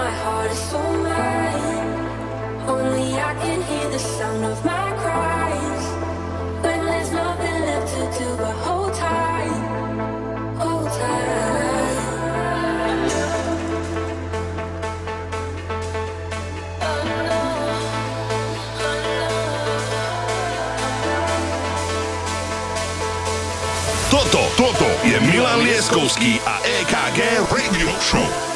my heart is so mad. Only I can hear the sound of my cries. When there's nothing left to do but hold tight, hold tight. Toto, Toto je Milan Lieskovský a EKG Radio Show.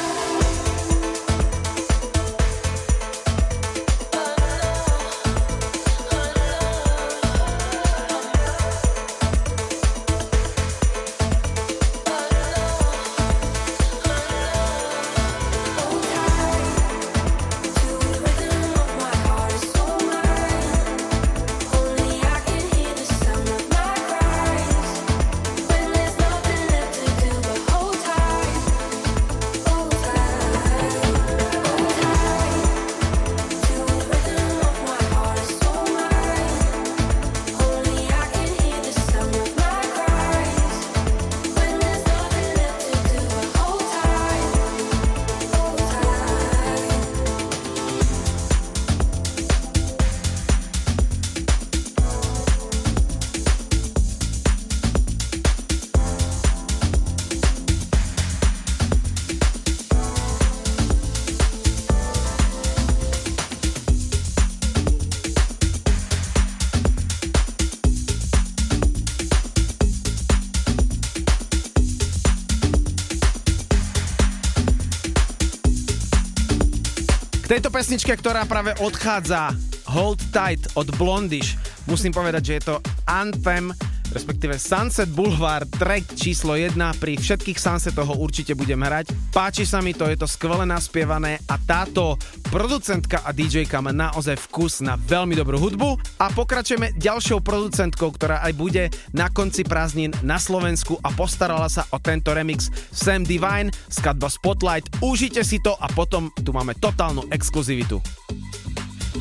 Pesničke, ktorá práve odchádza. Hold Tight od Blondish, musím povedať, že je to anthem respektíve Sunset Boulevard, track číslo 1, pri všetkých Sunsetoch ho určite budem hrať. Páči sa mi to, je to skvele naspievané a táto producentka a DJka má naozaj vkus na veľmi dobrú hudbu a pokračujeme ďalšou producentkou, ktorá aj bude na konci prázdnin na Slovensku a postarala sa o tento remix Sam Divine, skladba Spotlight. Užite si to a potom tu máme totálnu exkluzivitu.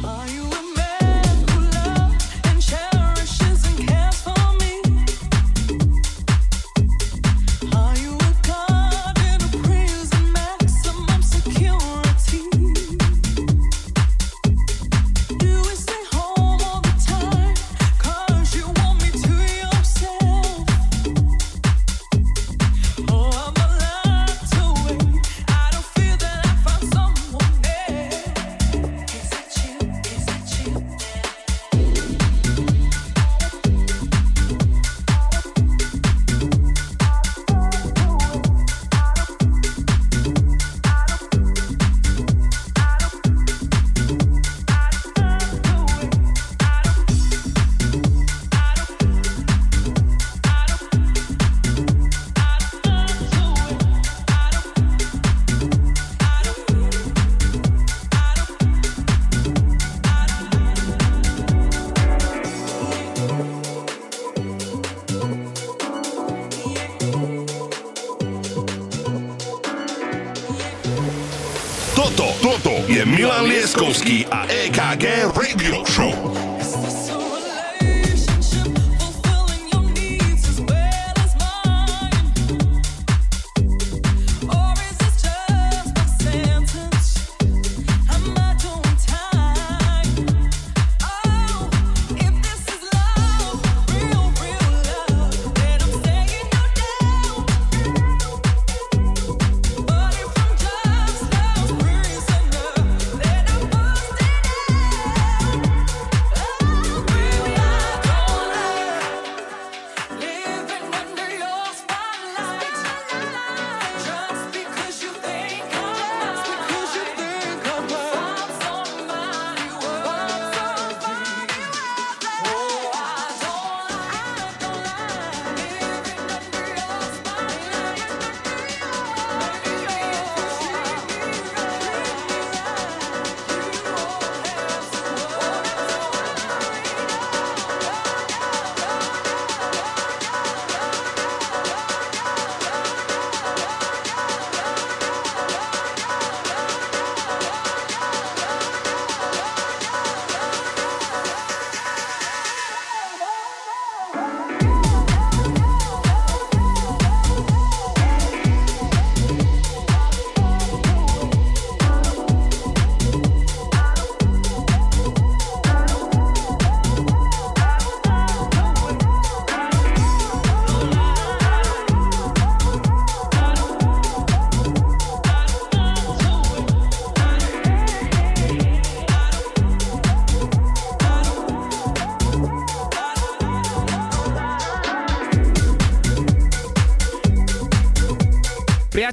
Are you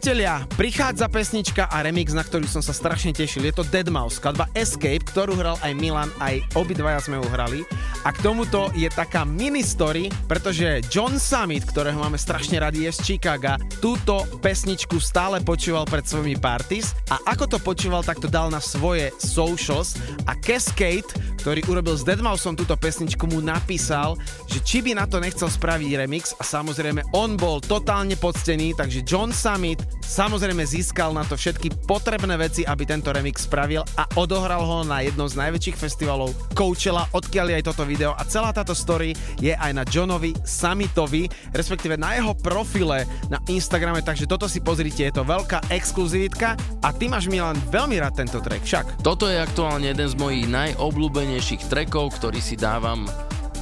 Priatelia, prichádza pesnička a remix, na ktorý som sa strašne tešil. Je to Deadmau5, skladba Escape, ktorú hral aj Milan, aj obidvaja sme ju hrali. A k tomuto je taká mini story, pretože John Summit, ktorého máme strašne radi, je z Chicaga, túto pesničku stále počúval pred svojimi parties a ako to počúval, tak to dal na svoje socials a Cascade, ktorý urobil s Deadmau5 túto pesničku, mu napísal, že či by na to nechcel spraviť remix a samozrejme on bol totálne poctený, takže John Summit samozrejme získal na to všetky potrebné veci, aby tento remix spravil a odohral ho na jednom z najväčších festivalov Coachella, odkiaľ je aj toto video a celá táto story je aj na Johnovi Summitovi, respektíve na jeho profile na Instagrame, takže toto si pozrite, je to veľká exkluzivitka a ty máš Milan veľmi rád tento track však. Toto je aktuálne jeden z mojich najobľúbenejších trackov, ktorý si dávam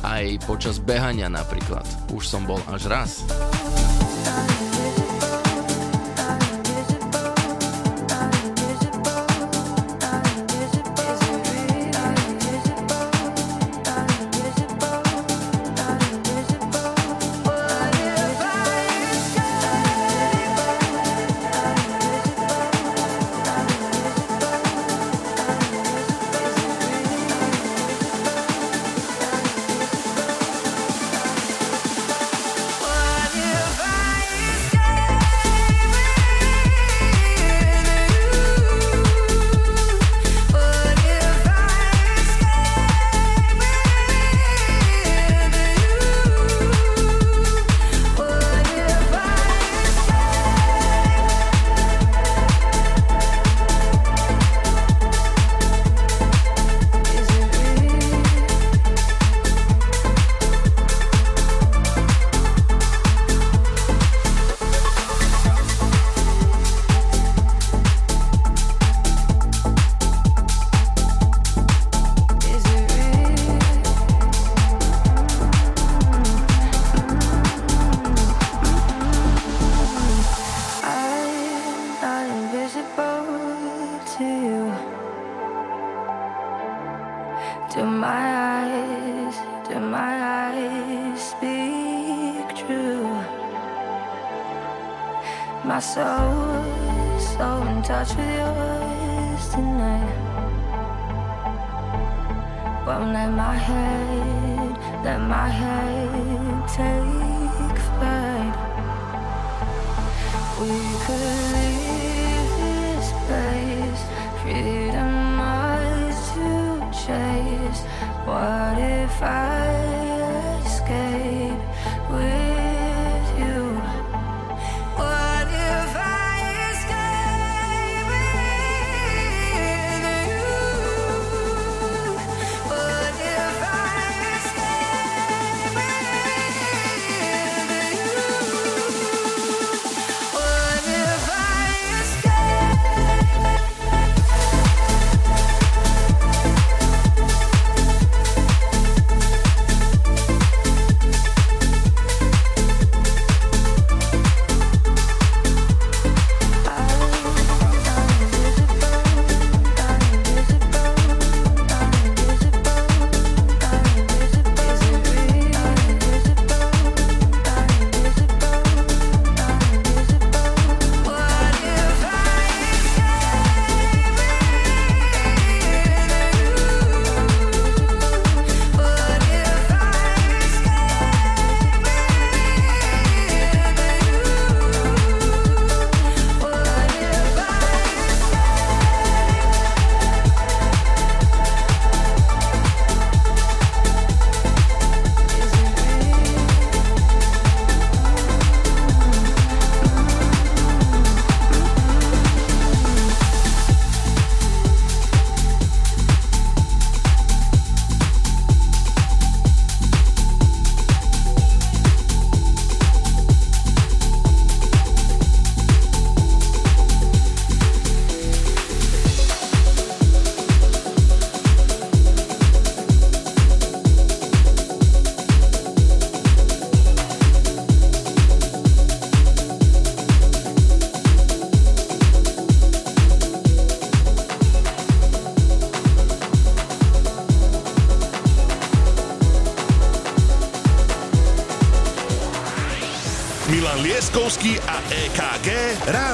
aj počas behania napríklad. Už som bol až raz.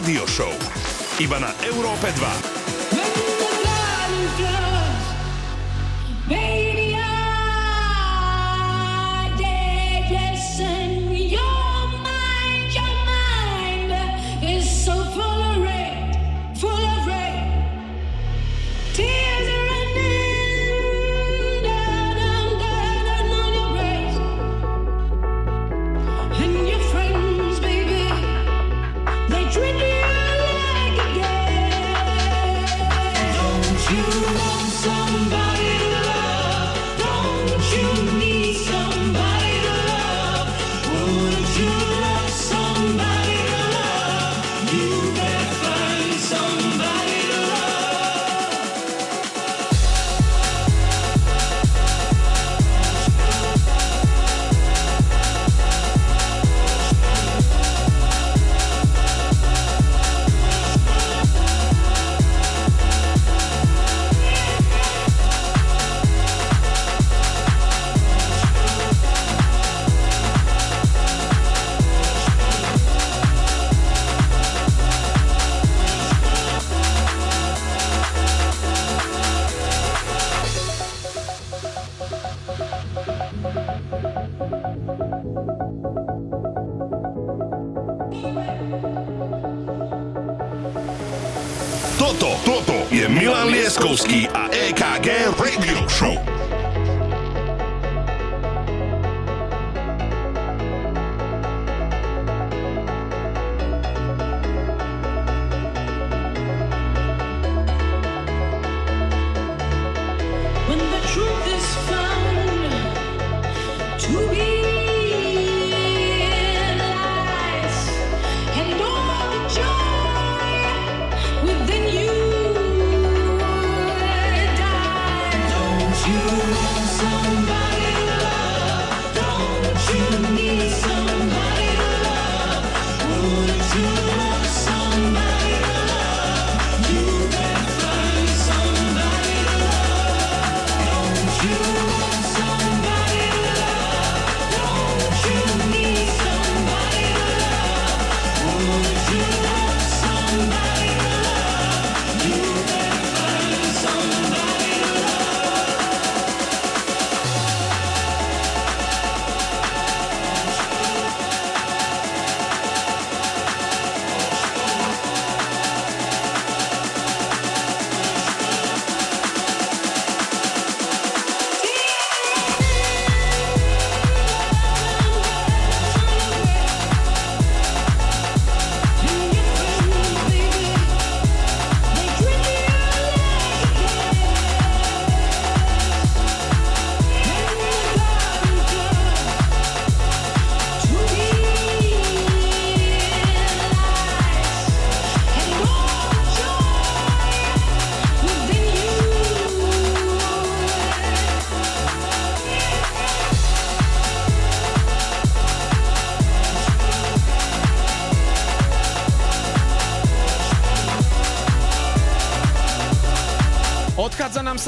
EKG Rádio Show. you.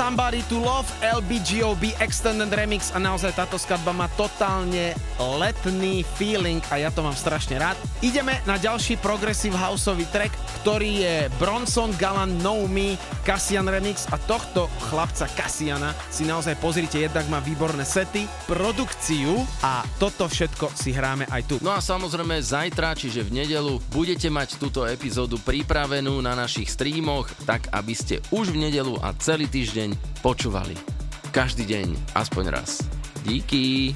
Somebody to Love, LBGOB Extended Remix a naozaj táto skladba má totálne letný feeling a ja to mám strašne rád. Ideme na ďalší progressive houseový track, ktorý je Bronson Galan No Me Cassian Remix a tohto chlapca Cassiana si naozaj pozrite, jednak má výborné sety, produkciu a toto všetko si hráme aj tu. No a samozrejme zajtra, čiže v nedelu, budete mať túto epizódu pripravenú na našich streamoch, tak aby ste už v nedelu a celý týždeň počúvali. Každý deň, aspoň raz. Díky!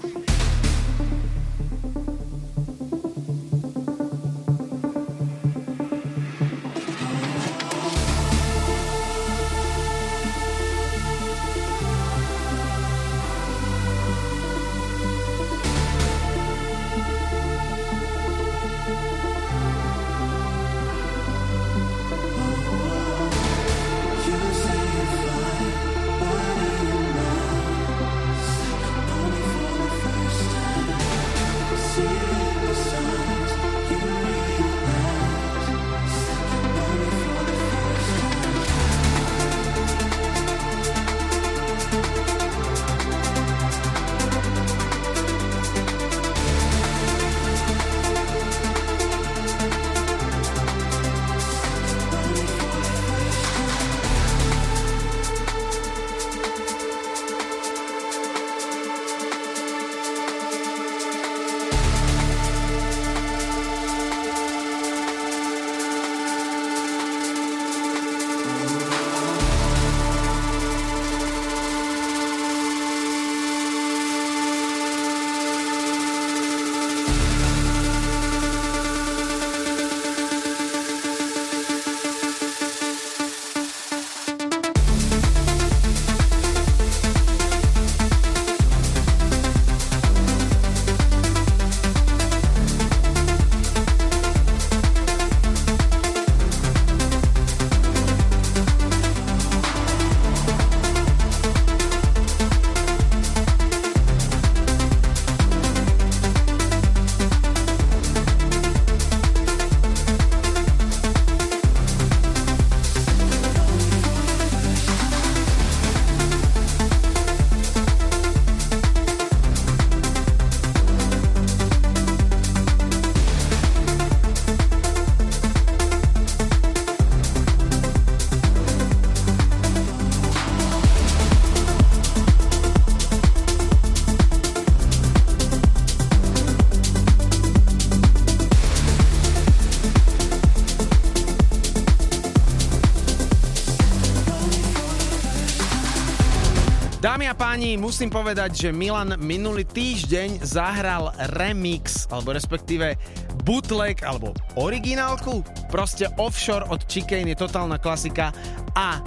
Musím povedať, že Milan minulý týždeň zahral remix, alebo respektíve bootleg, alebo originálku. Proste offshore od Chicane je totálna klasika a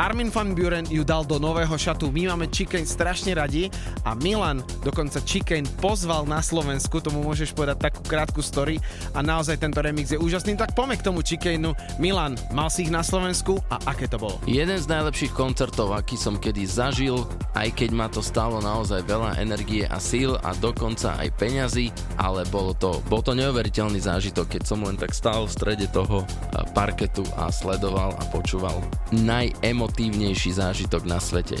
Armin van Buren ju dal do nového šatu. My máme Chicane strašne radi a Milan dokonca Chicane pozval na Slovensku, tomu môžeš povedať takú krátku story a naozaj tento remix je úžasný. Tak pome k tomu Chicaneu. Milan, mal si ich na Slovensku a aké to bolo? Jeden z najlepších koncertov, aký som kedy zažil, aj keď ma to stalo naozaj veľa energie a síl a dokonca aj peňazí, ale bolo to, bol to neuveriteľný zážitok, keď som len tak stál v strede toho parketu a sledoval a počúval najemotívnejší zážitok na svete.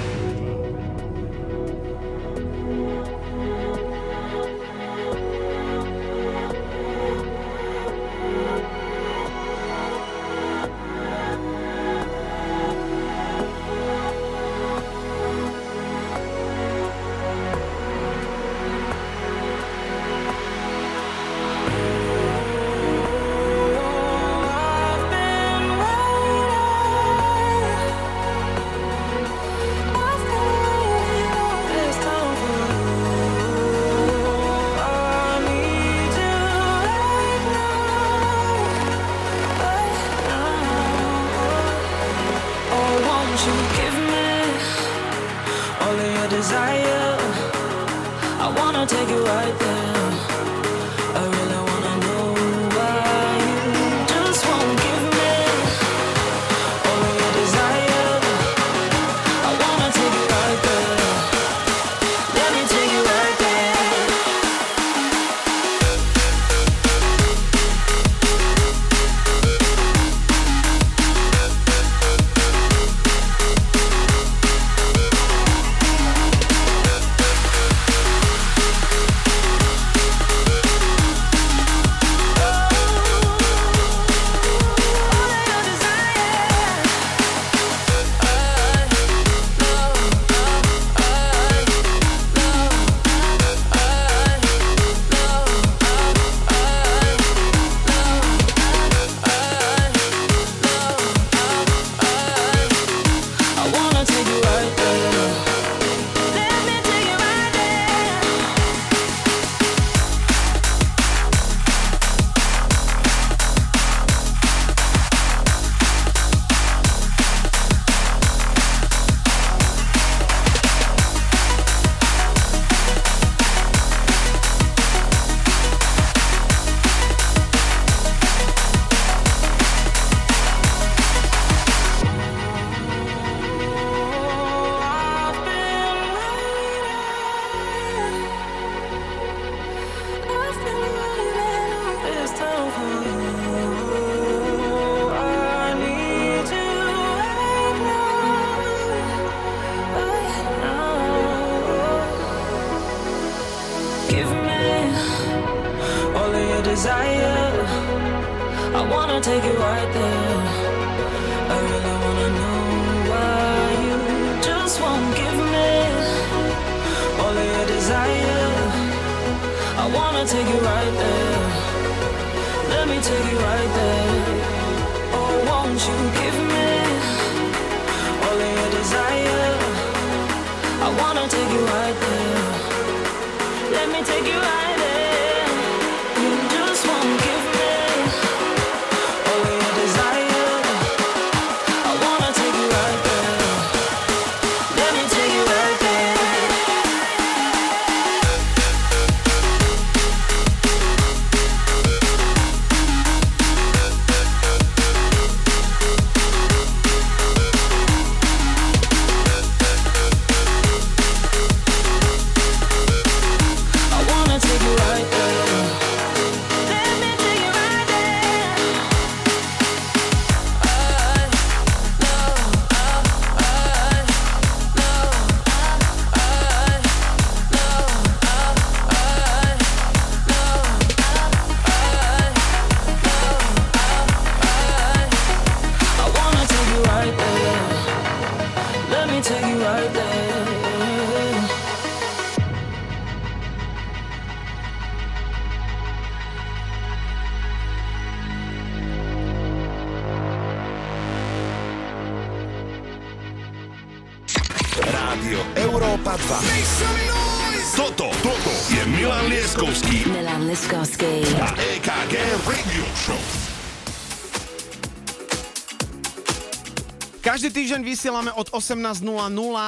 vysielame od 18.00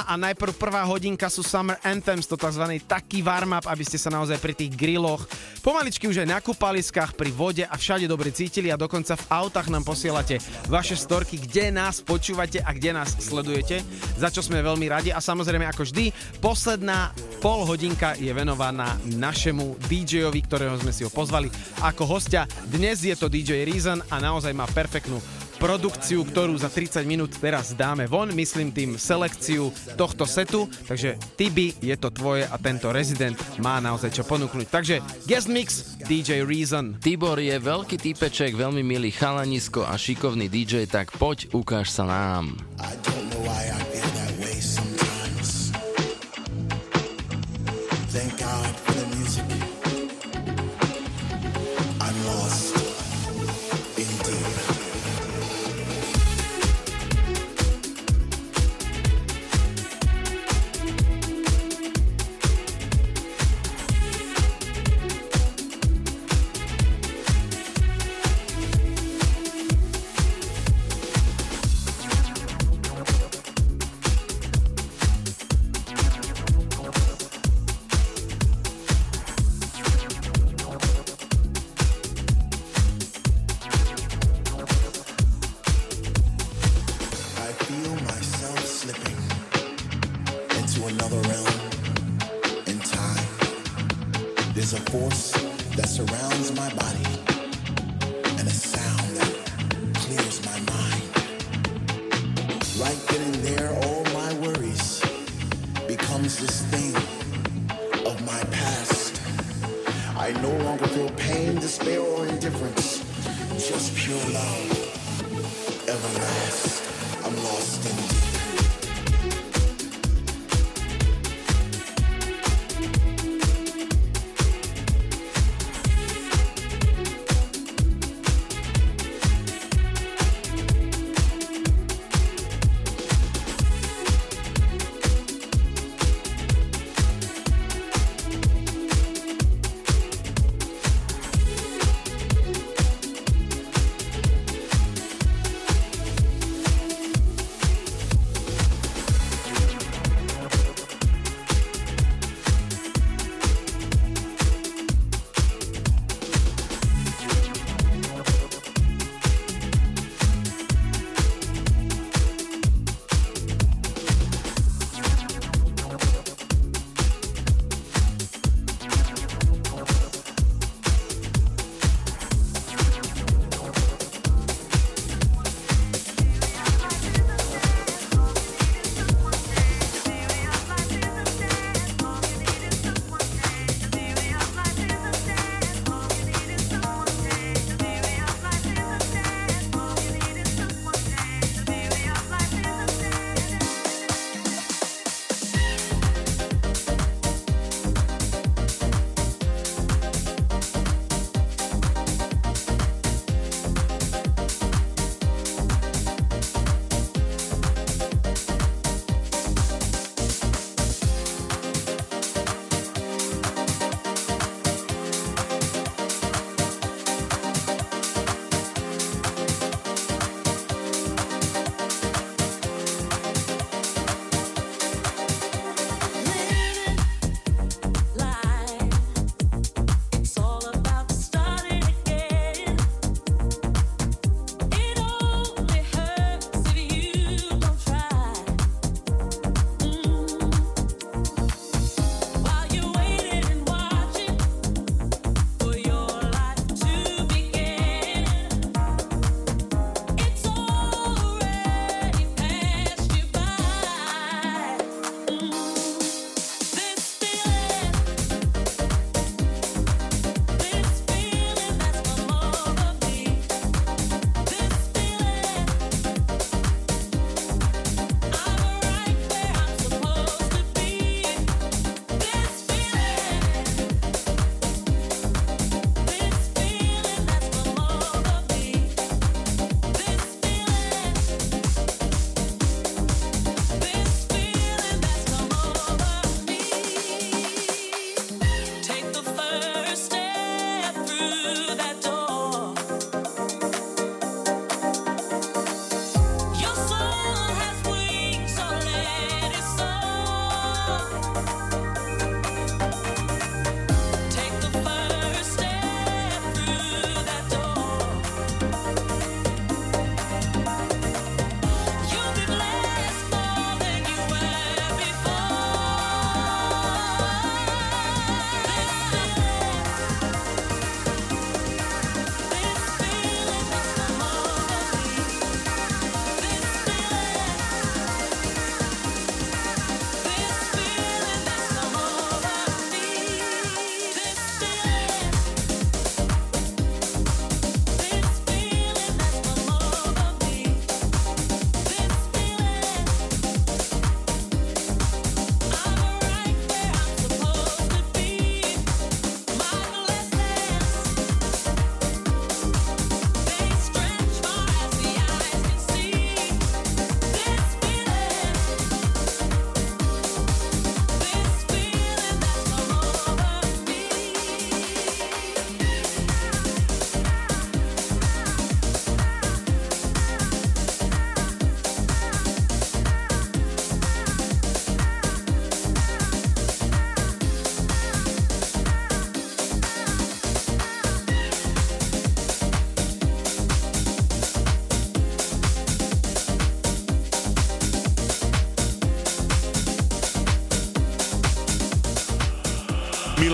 a najprv prvá hodinka sú Summer Anthems, to tzv. taký warm-up, aby ste sa naozaj pri tých grilloch pomaličky už aj na kúpaliskách, pri vode a všade dobre cítili a dokonca v autách nám posielate vaše storky, kde nás počúvate a kde nás sledujete, za čo sme veľmi radi a samozrejme ako vždy, posledná pol hodinka je venovaná našemu DJ-ovi, ktorého sme si ho pozvali ako hostia. Dnes je to DJ Reason a naozaj má perfektnú produkciu, ktorú za 30 minút teraz dáme von, myslím tým selekciu tohto setu, takže Tibi, je to tvoje a tento rezident má naozaj čo ponúknuť. Takže guest mix DJ Reason. Tibor je veľký typeček, veľmi milý chalanisko a šikovný DJ, tak poď, ukáž sa nám. I don't know why I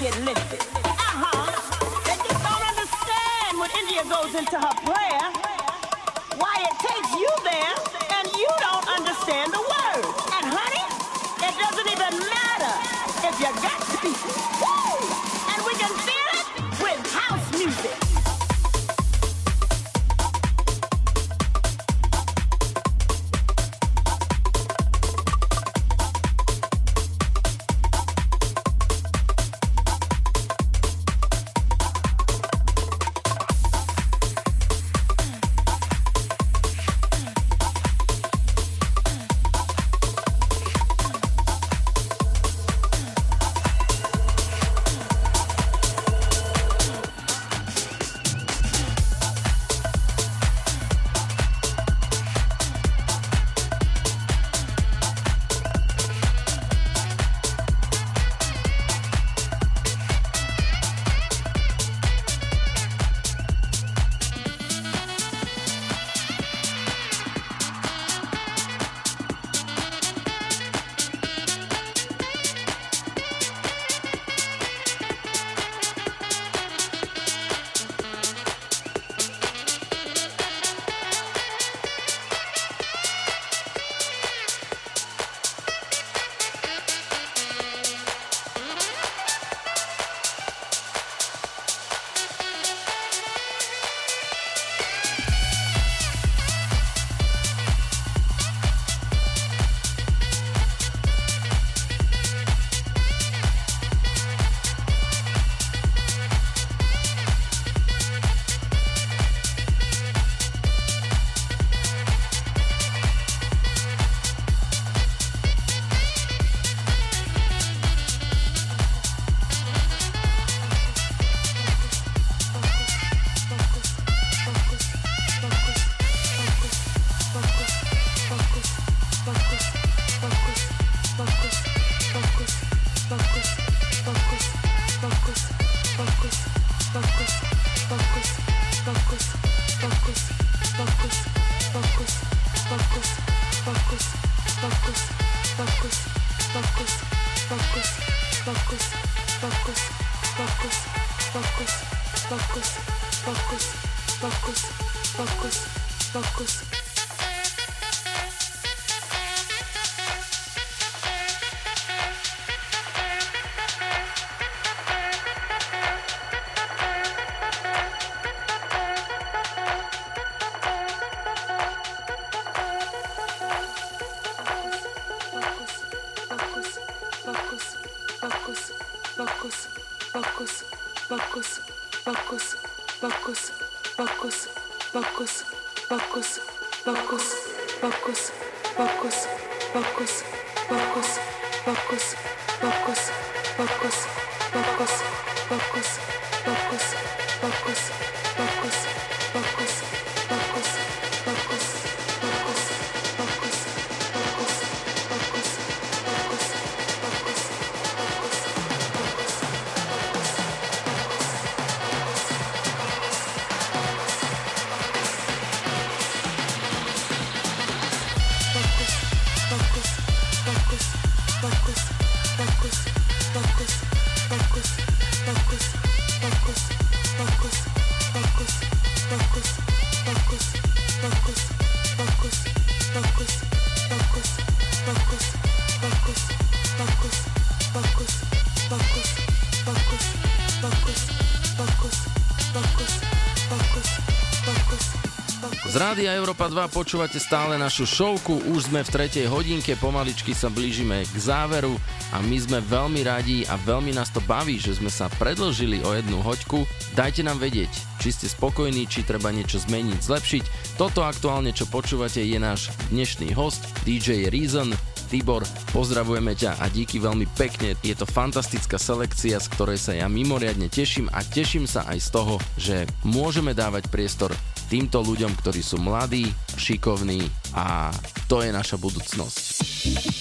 get lifted. Uh huh. They just don't understand when India goes into her play. Z Rádia Európa 2 počúvate stále našu šovku, už sme v tretej hodinke, pomaličky sa blížime k záveru a my sme veľmi radi a veľmi nás to baví, že sme sa predlžili o jednu hoďku. Dajte nám vedieť, či ste spokojní, či treba niečo zmeniť, zlepšiť. Toto aktuálne, čo počúvate, je náš dnešný host, DJ Reason, Tibor, pozdravujeme ťa a díky veľmi pekne. Je to fantastická selekcia, z ktorej sa ja mimoriadne teším a teším sa aj z toho, že môžeme dávať priestor týmto ľuďom, ktorí sú mladí, šikovní a to je naša budúcnosť.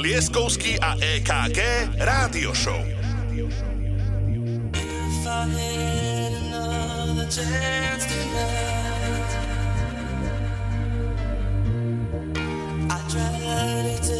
Lieskovský a EKG Rádio Show. I tried to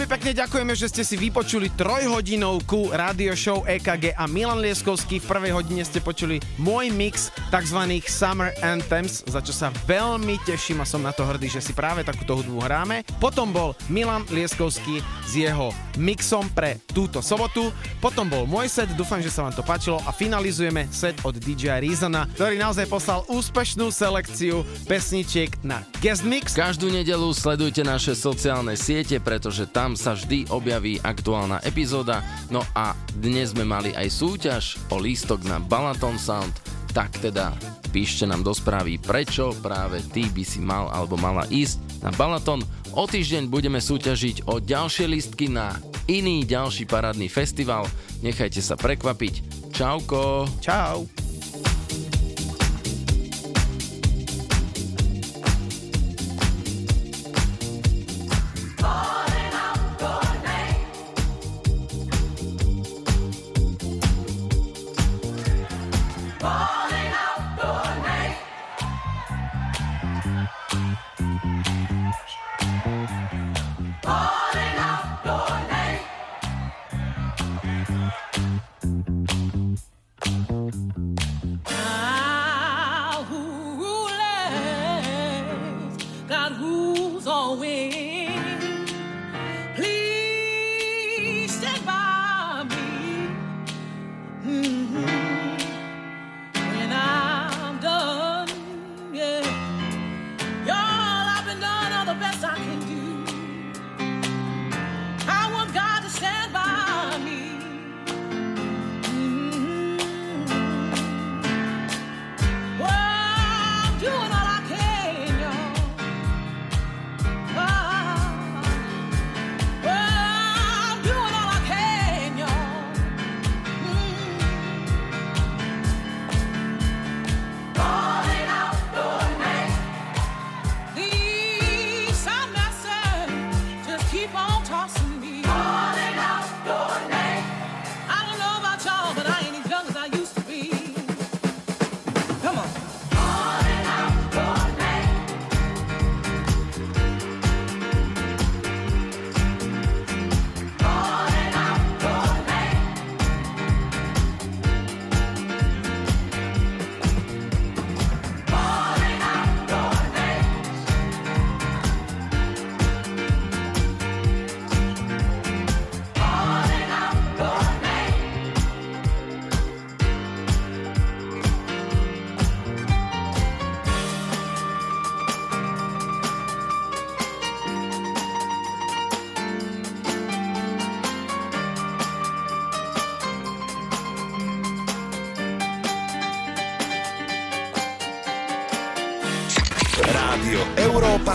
Veľmi pekne ďakujeme, že ste si vypočuli trojhodinovku radio show EKG a Milan Lieskovský. V prvej hodine ste počuli môj mix tzv. Summer Anthems, za čo sa veľmi teším a som na to hrdý, že si práve takúto hudbu hráme. Potom bol Milan Lieskovský s jeho mixom pre túto sobotu. Potom bol môj set, dúfam, že sa vám to páčilo a finalizujeme set od DJ Reasona, ktorý naozaj poslal úspešnú selekciu pesničiek na guest mix. Každú nedelu sledujte naše sociálne siete, pretože tam sa vždy objaví aktuálna epizóda. No a dnes sme mali aj súťaž o lístok na Balaton Sound. Tak teda píšte nám do správy, prečo práve ty by si mal alebo mala ísť na Balaton. O týždeň budeme súťažiť o ďalšie lístky na iný ďalší parádny festival. Nechajte sa prekvapiť. Čauko! Čau!